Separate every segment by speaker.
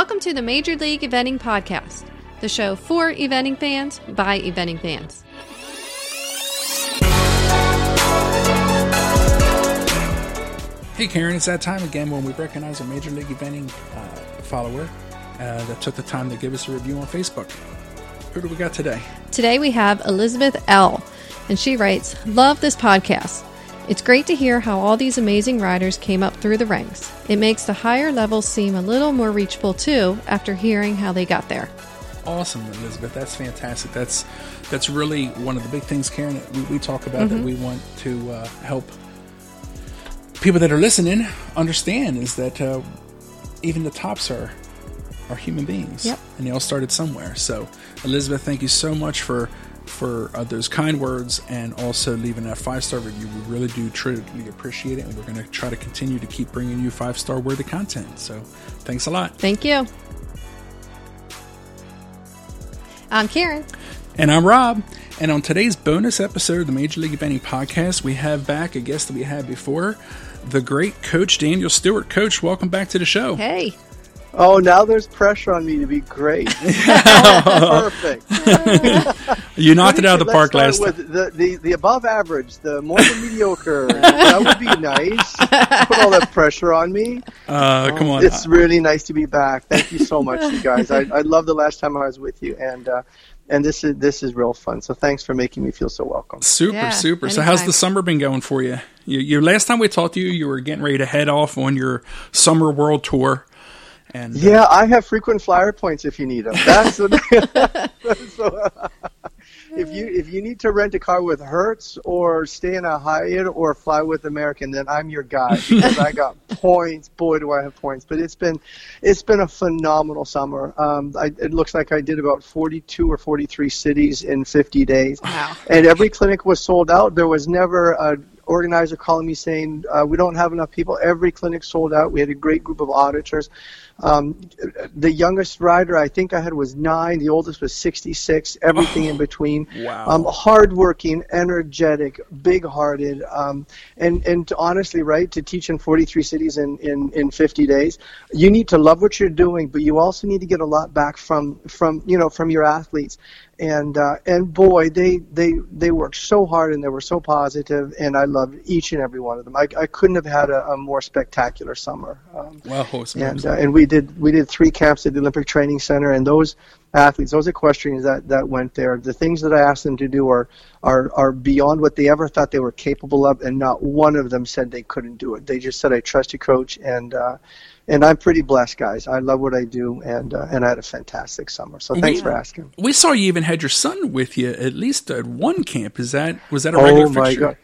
Speaker 1: Welcome to the Major League Eventing Podcast, the show for eventing fans by eventing fans.
Speaker 2: Hey Karen, it's that time again when we recognize a Major League Eventing uh, follower uh, that took the time to give us a review on Facebook. Who do we got today?
Speaker 1: Today we have Elizabeth L., and she writes, Love this podcast. It's great to hear how all these amazing riders came up through the ranks. It makes the higher levels seem a little more reachable too after hearing how they got there.
Speaker 2: Awesome, Elizabeth. That's fantastic. That's that's really one of the big things, Karen, that we, we talk about mm-hmm. that we want to uh, help people that are listening understand is that uh, even the tops are are human beings,
Speaker 1: yep.
Speaker 2: and they all started somewhere. So, Elizabeth, thank you so much for for uh, those kind words and also leaving that five star review. We really do truly appreciate it, and we're going to try to continue to keep bringing you five star worthy content. So, thanks a lot.
Speaker 1: Thank you. I'm Karen.
Speaker 2: And I'm Rob. And on today's bonus episode of the Major League Eventing podcast, we have back a guest that we had before, the great Coach Daniel Stewart. Coach, welcome back to the show.
Speaker 1: Hey.
Speaker 3: Oh, now there's pressure on me to be great. Perfect.
Speaker 2: you knocked it out of the park last
Speaker 3: time. The, the, the above average, the more than mediocre. that would be nice. Put all that pressure on me.
Speaker 2: Uh, come on.
Speaker 3: It's really nice to be back. Thank you so much, you guys. I, I love the last time I was with you, and uh, and this is this is real fun. So thanks for making me feel so welcome.
Speaker 2: Super, yeah, super. Anytime. So how's the summer been going for you? you? You last time we talked to you, you were getting ready to head off on your summer world tour. And,
Speaker 3: uh, yeah, I have frequent flyer points if you need them. That's so, if you if you need to rent a car with Hertz or stay in a Hyatt or fly with American, then I'm your guy because I got points. Boy, do I have points! But it's been it's been a phenomenal summer. Um, I, it looks like I did about 42 or 43 cities in 50 days,
Speaker 1: wow.
Speaker 3: and every clinic was sold out. There was never a organizer calling me saying uh, we don't have enough people. Every clinic sold out. We had a great group of auditors. Um, the youngest rider I think I had was nine. The oldest was 66. Everything oh, in between.
Speaker 2: Wow.
Speaker 3: Um, hardworking, energetic, big-hearted, um, and and honestly, right, to teach in 43 cities in, in in 50 days, you need to love what you're doing, but you also need to get a lot back from from you know from your athletes and uh, and boy, they they they worked so hard and they were so positive, and I loved each and every one of them. I, I couldn't have had a, a more spectacular summer.
Speaker 2: Um, wow,
Speaker 3: and uh, and we did we did three camps at the Olympic Training Center, and those athletes, those equestrians that, that went there, the things that I asked them to do are, are are beyond what they ever thought they were capable of, and not one of them said they couldn't do it. They just said, "I trust you, coach," and uh, and I'm pretty blessed, guys. I love what I do, and uh, and I had a fantastic summer. So thanks we, for asking.
Speaker 2: We saw you even had your son with you at least at one camp. Is that was that a regular
Speaker 3: oh, my
Speaker 2: fixture?
Speaker 3: God.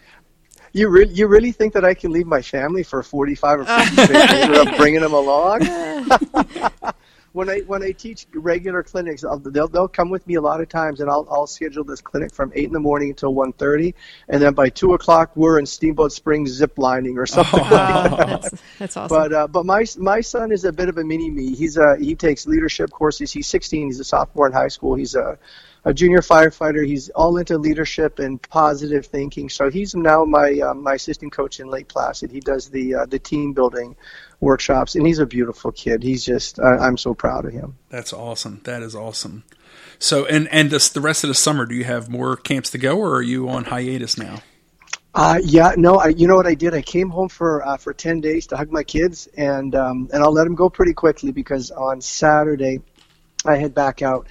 Speaker 3: You really, you really think that I can leave my family for 45 or 50 days without bringing them along? when I when I teach regular clinics, I'll, they'll they'll come with me a lot of times, and I'll I'll schedule this clinic from eight in the morning until one thirty, and then by two o'clock we're in Steamboat Springs zip lining or something. Oh,
Speaker 1: wow. like that. that's, that's awesome.
Speaker 3: But uh, but my my son is a bit of a mini me. He's a he takes leadership courses. He's 16. He's a sophomore in high school. He's a a junior firefighter. He's all into leadership and positive thinking. So he's now my uh, my assistant coach in Lake Placid. He does the uh, the team building workshops, and he's a beautiful kid. He's just I, I'm so proud of him.
Speaker 2: That's awesome. That is awesome. So and and this, the rest of the summer, do you have more camps to go, or are you on hiatus now?
Speaker 3: Uh, yeah, no, I, you know what I did? I came home for uh, for ten days to hug my kids, and um, and I'll let them go pretty quickly because on Saturday I head back out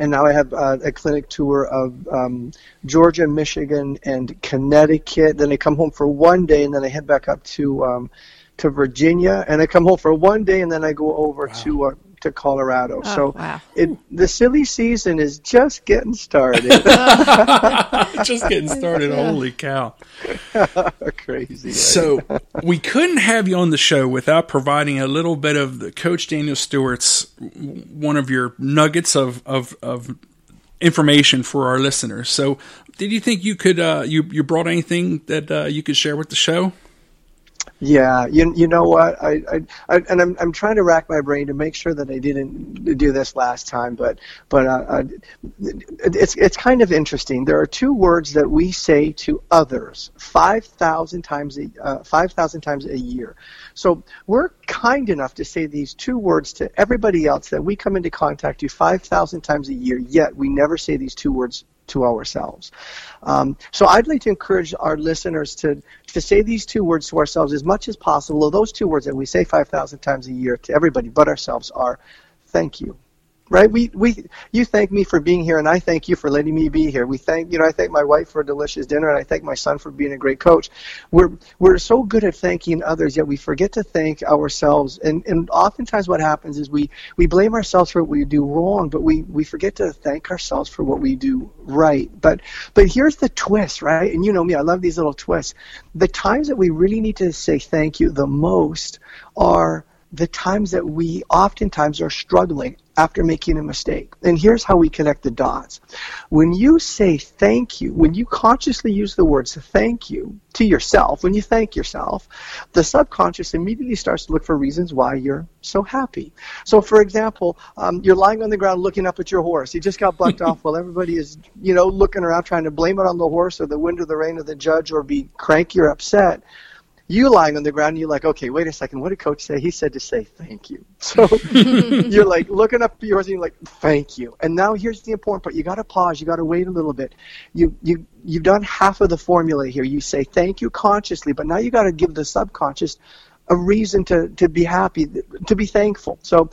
Speaker 3: and now I have uh, a clinic tour of um, Georgia, Michigan, and Connecticut. Then I come home for one day, and then I head back up to um, to Virginia, and I come home for one day, and then I go over wow. to uh, to Colorado.
Speaker 1: Oh,
Speaker 3: so
Speaker 1: wow.
Speaker 3: it the silly season is just getting started.
Speaker 2: just getting started. Holy cow.
Speaker 3: Crazy. Right?
Speaker 2: So we couldn't have you on the show without providing a little bit of the Coach Daniel Stewart's one of your nuggets of of, of information for our listeners. So did you think you could uh, you you brought anything that uh, you could share with the show?
Speaker 3: Yeah, you you know what? I, I, I and I'm I'm trying to rack my brain to make sure that I didn't do this last time, but but uh, uh, it's it's kind of interesting. There are two words that we say to others five thousand times a uh, five thousand times a year. So we're kind enough to say these two words to everybody else that we come into contact with five thousand times a year. Yet we never say these two words to ourselves. Um, so I'd like to encourage our listeners to, to say these two words to ourselves as much as possible. Those two words that we say 5,000 times a year to everybody but ourselves are thank you right? We we you thank me for being here, and I thank you for letting me be here. We thank you know I thank my wife for a delicious dinner, and I thank my son for being a great coach. We're we're so good at thanking others, yet we forget to thank ourselves. And and oftentimes what happens is we we blame ourselves for what we do wrong, but we we forget to thank ourselves for what we do right. But but here's the twist, right? And you know me, I love these little twists. The times that we really need to say thank you the most are the times that we oftentimes are struggling after making a mistake. And here's how we connect the dots. When you say thank you, when you consciously use the words thank you to yourself, when you thank yourself, the subconscious immediately starts to look for reasons why you're so happy. So, for example, um, you're lying on the ground looking up at your horse. You just got bucked off while everybody is, you know, looking around trying to blame it on the horse or the wind or the rain or the judge or be cranky or upset you lying on the ground, you're like, okay, wait a second, what did coach say? He said to say thank you. So you're like looking up at yours and you're like, thank you. And now here's the important part. You got to pause. You got to wait a little bit. You you you've done half of the formula here. You say thank you consciously, but now you got to give the subconscious a reason to to be happy, to be thankful. So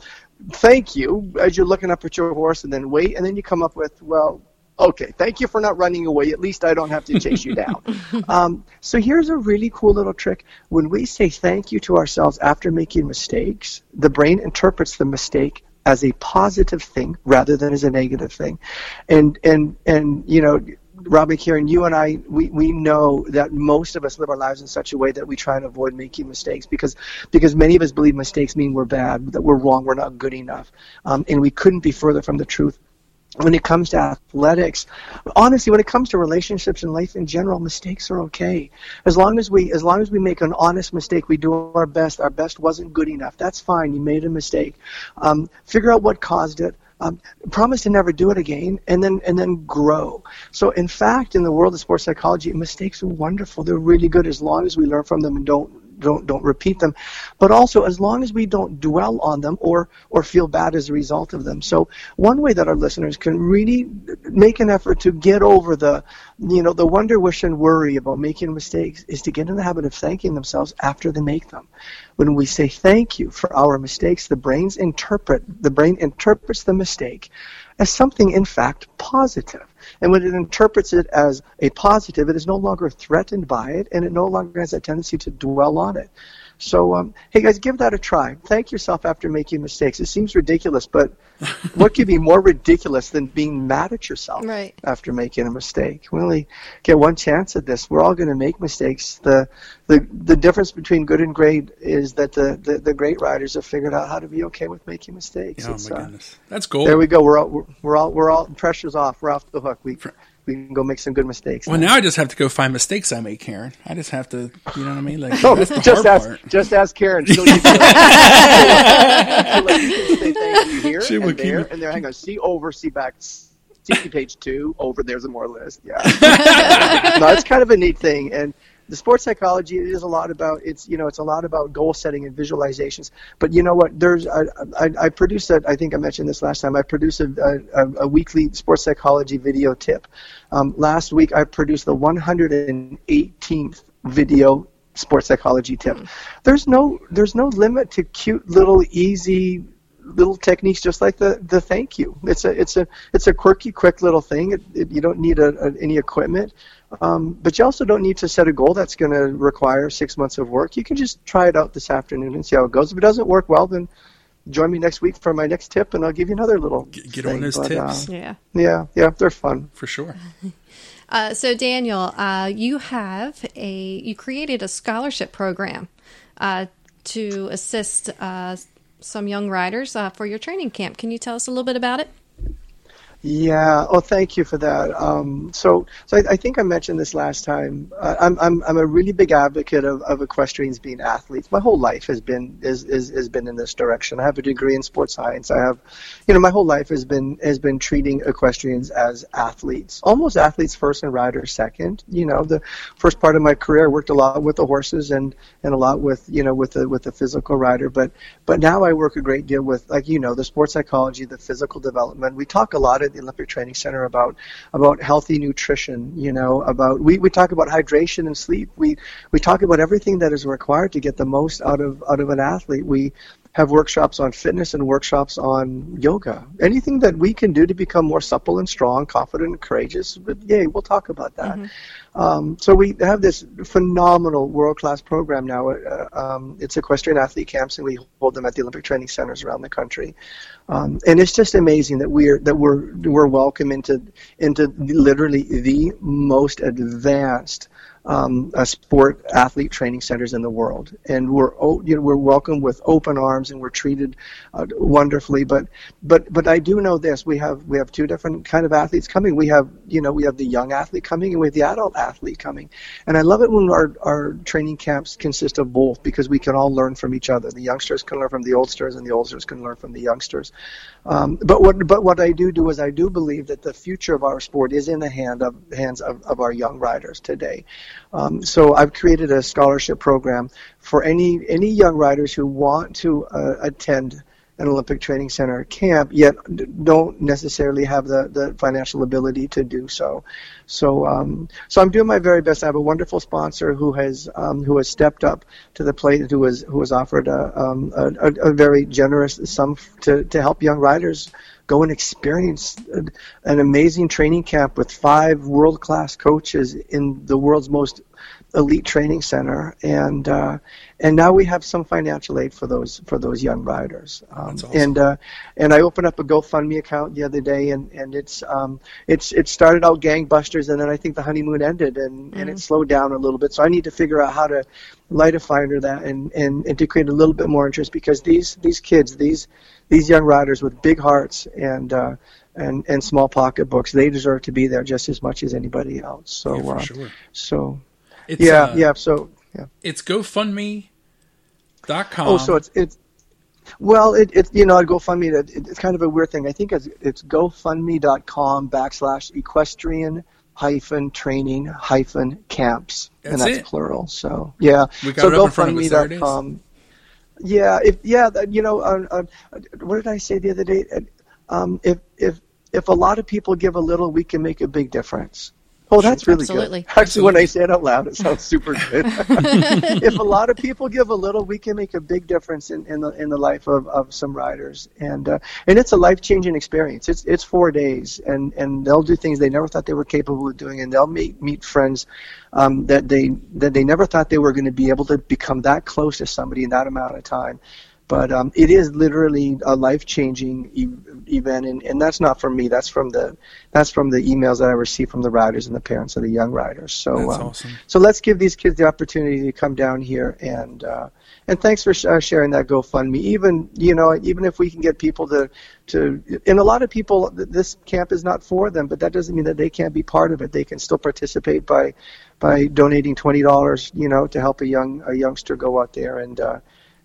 Speaker 3: thank you as you're looking up at your horse, and then wait, and then you come up with, well, Okay, thank you for not running away. At least I don't have to chase you down. Um, so here's a really cool little trick. When we say thank you to ourselves after making mistakes, the brain interprets the mistake as a positive thing rather than as a negative thing. And and and you know, Robbie Karen, you and I, we, we know that most of us live our lives in such a way that we try and avoid making mistakes because because many of us believe mistakes mean we're bad, that we're wrong, we're not good enough, um, and we couldn't be further from the truth when it comes to athletics honestly when it comes to relationships and life in general mistakes are okay. As long as we as long as we make an honest mistake we do our best. Our best wasn't good enough. That's fine. You made a mistake. Um, figure out what caused it. Um, promise to never do it again and then and then grow. So in fact in the world of sports psychology mistakes are wonderful. They're really good as long as we learn from them and don't don't don't repeat them. But also as long as we don't dwell on them or or feel bad as a result of them. So one way that our listeners can really make an effort to get over the you know the wonder wish and worry about making mistakes is to get in the habit of thanking themselves after they make them. When we say thank you for our mistakes the brains interpret the brain interprets the mistake as something in fact positive and when it interprets it as a positive, it is no longer threatened by it, and it no longer has a tendency to dwell on it. So, um, hey guys, give that a try. Thank yourself after making mistakes. It seems ridiculous, but what could be more ridiculous than being mad at yourself
Speaker 1: right.
Speaker 3: after making a mistake? We only get one chance at this. We're all going to make mistakes. The, the the difference between good and great is that the, the, the great writers have figured out how to be okay with making mistakes.
Speaker 2: Oh
Speaker 3: it's,
Speaker 2: my
Speaker 3: uh,
Speaker 2: goodness, that's cool.
Speaker 3: There we go. We're all we're, we're all we're all pressure's off. We're off the hook. We we can go make some good mistakes.
Speaker 2: Well, now I just have to go find mistakes I make, Karen. I just have to, you know what I mean? Like
Speaker 3: oh,
Speaker 2: that's the
Speaker 3: just
Speaker 2: hard
Speaker 3: ask,
Speaker 2: part.
Speaker 3: just ask Karen. She'll give you, she'll you can say thank you here
Speaker 2: She
Speaker 3: and
Speaker 2: keep
Speaker 3: there
Speaker 2: me-
Speaker 3: and there. Hang on, see over, see back, see page two over. There's a more list. Yeah, no, it's kind of a neat thing, and the sports psychology it is a lot about it's you know it's a lot about goal setting and visualizations. But you know what? There's I I, I produce a I think I mentioned this last time. I produce a a, a weekly sports psychology video tip. Um, last week I produced the 118th video sports psychology tip. There's no there's no limit to cute little easy little techniques just like the the thank you. It's a it's a it's a quirky quick little thing. It, it, you don't need a, a, any equipment. Um, but you also don't need to set a goal that's going to require six months of work. You can just try it out this afternoon and see how it goes. If it doesn't work well, then join me next week for my next tip, and I'll give you another little.
Speaker 2: Get, get
Speaker 3: thing.
Speaker 2: on those
Speaker 3: But, uh,
Speaker 2: tips
Speaker 1: Yeah.
Speaker 3: yeah, yeah, they're fun.
Speaker 2: for sure.
Speaker 1: Uh, so Daniel, uh, you have a you created a scholarship program uh, to assist uh, some young riders uh, for your training camp. Can you tell us a little bit about it?
Speaker 3: Yeah. Oh, thank you for that. Um, so, so I, I, think I mentioned this last time. Uh, I'm, I'm, I'm a really big advocate of, of equestrians being athletes. My whole life has been is, is has been in this direction. I have a degree in sports science. I have, you know, my whole life has been has been treating equestrians as athletes, almost athletes first and riders second. You know, the first part of my career, I worked a lot with the horses and and a lot with you know with the with the physical rider. But but now I work a great deal with like you know the sports psychology, the physical development. We talk a lot at the Olympic Training Center about about healthy nutrition. You know, about we, we talk about hydration and sleep. We we talk about everything that is required to get the most out of out of an athlete. We have workshops on fitness and workshops on yoga. Anything that we can do to become more supple and strong, confident and courageous, but yay, we'll talk about that. Mm-hmm. Um, so we have this phenomenal world-class program now. Uh, um, it's equestrian athlete camps, and we hold them at the Olympic training centers around the country. Um, and it's just amazing that we're that we're we're welcome into into literally the most advanced um, uh, sport athlete training centers in the world, and we're you know, we're welcomed with open arms and we're treated uh, wonderfully. But but but I do know this: we have we have two different kind of athletes coming. We have you know we have the young athlete coming and we have the adult athlete coming, and I love it when our our training camps consist of both because we can all learn from each other. The youngsters can learn from the oldsters, and the oldsters can learn from the youngsters. Um, but what but what I do do is I do believe that the future of our sport is in the hand of hands of, of our young riders today. Um, so I've created a scholarship program for any any young writers who want to uh, attend an Olympic Training Center camp, yet don't necessarily have the, the financial ability to do so. So, um, so I'm doing my very best. I have a wonderful sponsor who has um, who has stepped up to the plate, who has who has offered a, um, a, a, very generous sum to to help young riders go and experience an amazing training camp with five world class coaches in the world's most elite training center, and uh, and now we have some financial aid for those for those young riders. Um, awesome. And uh, and I opened up a GoFundMe account the other day, and and it's um, it's it started out gangbusters, and then I think the honeymoon ended, and mm-hmm. and it mm. slowed down a little bit. So I need to figure out how to light a fire under that, and, and and to create a little bit more interest because these these kids these these young riders with big hearts and uh, and and small pocketbooks they deserve to be there just as much as anybody else. So
Speaker 2: yeah,
Speaker 3: uh,
Speaker 2: sure.
Speaker 3: so it's, yeah, uh, yeah. So yeah,
Speaker 2: it's GoFundMe.com.
Speaker 3: Oh, so it's it's well, it, it's you know, GoFundMe. It, it's kind of a weird thing. I think it's it's GoFundMe.com backslash equestrian hyphen training hyphen camps,
Speaker 2: that's
Speaker 3: and that's
Speaker 2: it.
Speaker 3: plural. So yeah,
Speaker 2: we got
Speaker 3: so
Speaker 2: GoFundMe.com.
Speaker 3: Yeah, if yeah, you know, uh, uh, what did I say the other day? Um, if if if a lot of people give a little, we can make a big difference. Oh, that's really
Speaker 1: Absolutely.
Speaker 3: good. Actually, Absolutely. when I say it out loud, it sounds super good. if a lot of people give a little, we can make a big difference in, in the in the life of, of some riders, and uh, and it's a life changing experience. It's it's four days, and, and they'll do things they never thought they were capable of doing, and they'll meet meet friends um, that they that they never thought they were going to be able to become that close to somebody in that amount of time. But um, it is literally a life changing event, and, and that's not from me. That's from the that's from the emails that I receive from the riders and the parents of the young riders. So
Speaker 2: that's
Speaker 3: um,
Speaker 2: awesome.
Speaker 3: So let's give these kids the opportunity to come down here and. Uh, and thanks for sh- uh, sharing that GoFundMe. Even you know, even if we can get people to to, and a lot of people, this camp is not for them, but that doesn't mean that they can't be part of it. They can still participate by by donating twenty dollars, you know, to help a young a youngster go out there and uh,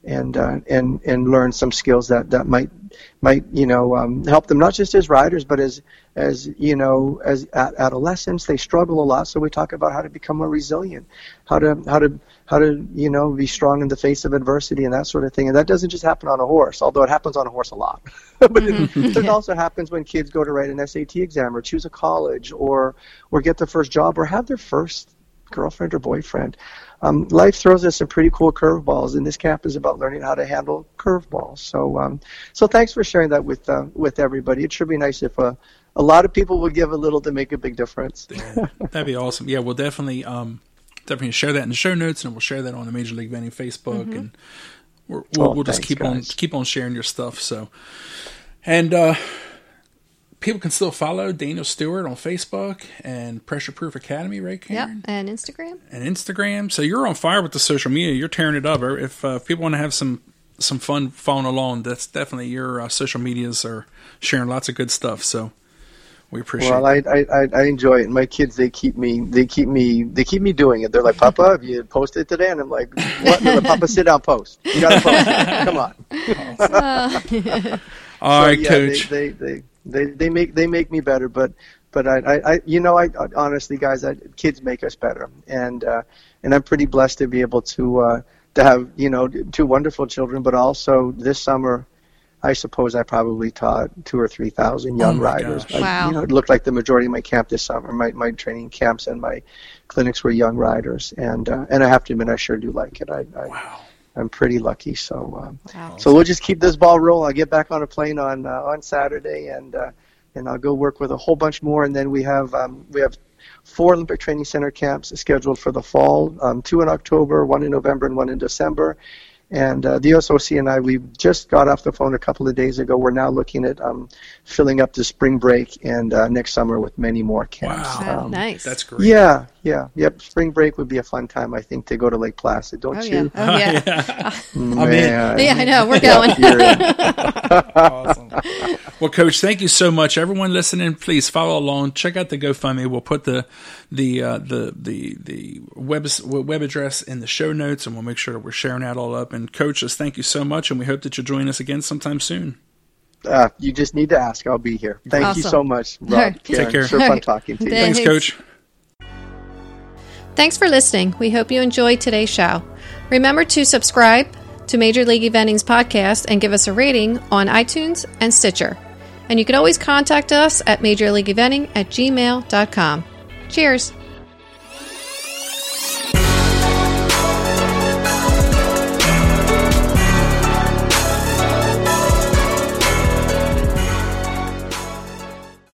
Speaker 3: and uh, and and learn some skills that that might might you know um, help them not just as riders but as as you know as adolescents. They struggle a lot so we talk about how to become more resilient how to how to how to you know be strong in the face of adversity and that sort of thing. And that doesn't just happen on a horse although it happens on a horse a lot. But mm-hmm. it, it also happens when kids go to write an SAT exam or choose a college or or get their first job or have their first girlfriend or boyfriend um, life throws us some pretty cool curveballs, and this camp is about learning how to handle curveballs. So, um, so thanks for sharing that with uh, with everybody. It should be nice if uh, a lot of people would give a little to make a big difference.
Speaker 2: yeah, that'd be awesome. Yeah, we'll definitely um, definitely share that in the show notes, and we'll share that on the Major League Eventing Facebook, mm-hmm. and we will we'll,
Speaker 3: oh,
Speaker 2: we'll just keep
Speaker 3: guys.
Speaker 2: on keep on sharing your stuff. So, and uh, people can still follow Daniel Stewart on Facebook and Pressure Proof Academy, right, Karen?
Speaker 1: Yep, and Instagram.
Speaker 2: And Instagram. So you're on fire with the social media. You're tearing it up. If, uh, if people want to have some some fun following along, that's definitely your uh, social medias are sharing lots of good stuff. So We appreciate.
Speaker 3: Well, I, I I enjoy it. My kids, they keep me they keep me they keep me doing it. They're like, Papa, have you posted today? And I'm like, What? No, Papa, sit down, post. You got to post. Come on.
Speaker 2: All
Speaker 3: So,
Speaker 2: right,
Speaker 3: yeah,
Speaker 2: Coach.
Speaker 3: They, they, they, they, they make they make me better, but but I, I, I you know I honestly guys, I, kids make us better, and uh, and I'm pretty blessed to be able to uh, to have you know two wonderful children, but also this summer. I suppose I probably taught two or three thousand young
Speaker 2: Oh my
Speaker 3: riders. I-
Speaker 1: Wow.
Speaker 3: you know, it looked like the majority of my camp this summer. My my training camps and my clinics were young riders, and uh, and I have to admit, I sure do like it. I, I
Speaker 2: wow.
Speaker 3: I'm pretty lucky. So um,
Speaker 1: Wow.
Speaker 3: so we'll just keep this ball rolling. I'll get back on a plane on uh, on Saturday, and uh, and I'll go work with a whole bunch more. And then we have um, we have four Olympic Training Center camps scheduled for the fall. Um, two in October, one in November, and one in December. And uh, the SOC and I, we just got off the phone a couple of days ago. We're now looking at um, filling up the spring break and uh, next summer with many more camps.
Speaker 2: Wow.
Speaker 1: Wow,
Speaker 3: Um,
Speaker 1: nice.
Speaker 2: That's great.
Speaker 3: Yeah, yeah, yep. Spring break would be a fun time, I think, to go to Lake Placid, don't
Speaker 1: oh yeah.
Speaker 3: you?
Speaker 1: Oh yeah.
Speaker 3: Man.
Speaker 1: yeah, I know. We're going.
Speaker 2: Awesome. Well, Coach, thank you so much. Everyone listening, please follow along. Check out the GoFundMe. We'll put the the uh, the the the web web address in the show notes, and we'll make sure we're sharing that all up. And Coach, just thank you so much, and we hope that you'll join us again sometime soon.
Speaker 3: Uh, you just need to ask. I'll be here. Thank you so much, Rob.
Speaker 1: All right.
Speaker 3: Karen.
Speaker 2: Take care.
Speaker 3: Sure
Speaker 1: All
Speaker 3: fun
Speaker 1: right.
Speaker 3: talking to you.
Speaker 1: Thanks.
Speaker 2: Thanks, Coach.
Speaker 1: Thanks for listening. We hope you enjoyed today's show. Remember to subscribe to Major League Eventing's podcast and give us a rating on iTunes and Stitcher. And you can always contact us at majorleagueeventing at gmail.com. Cheers.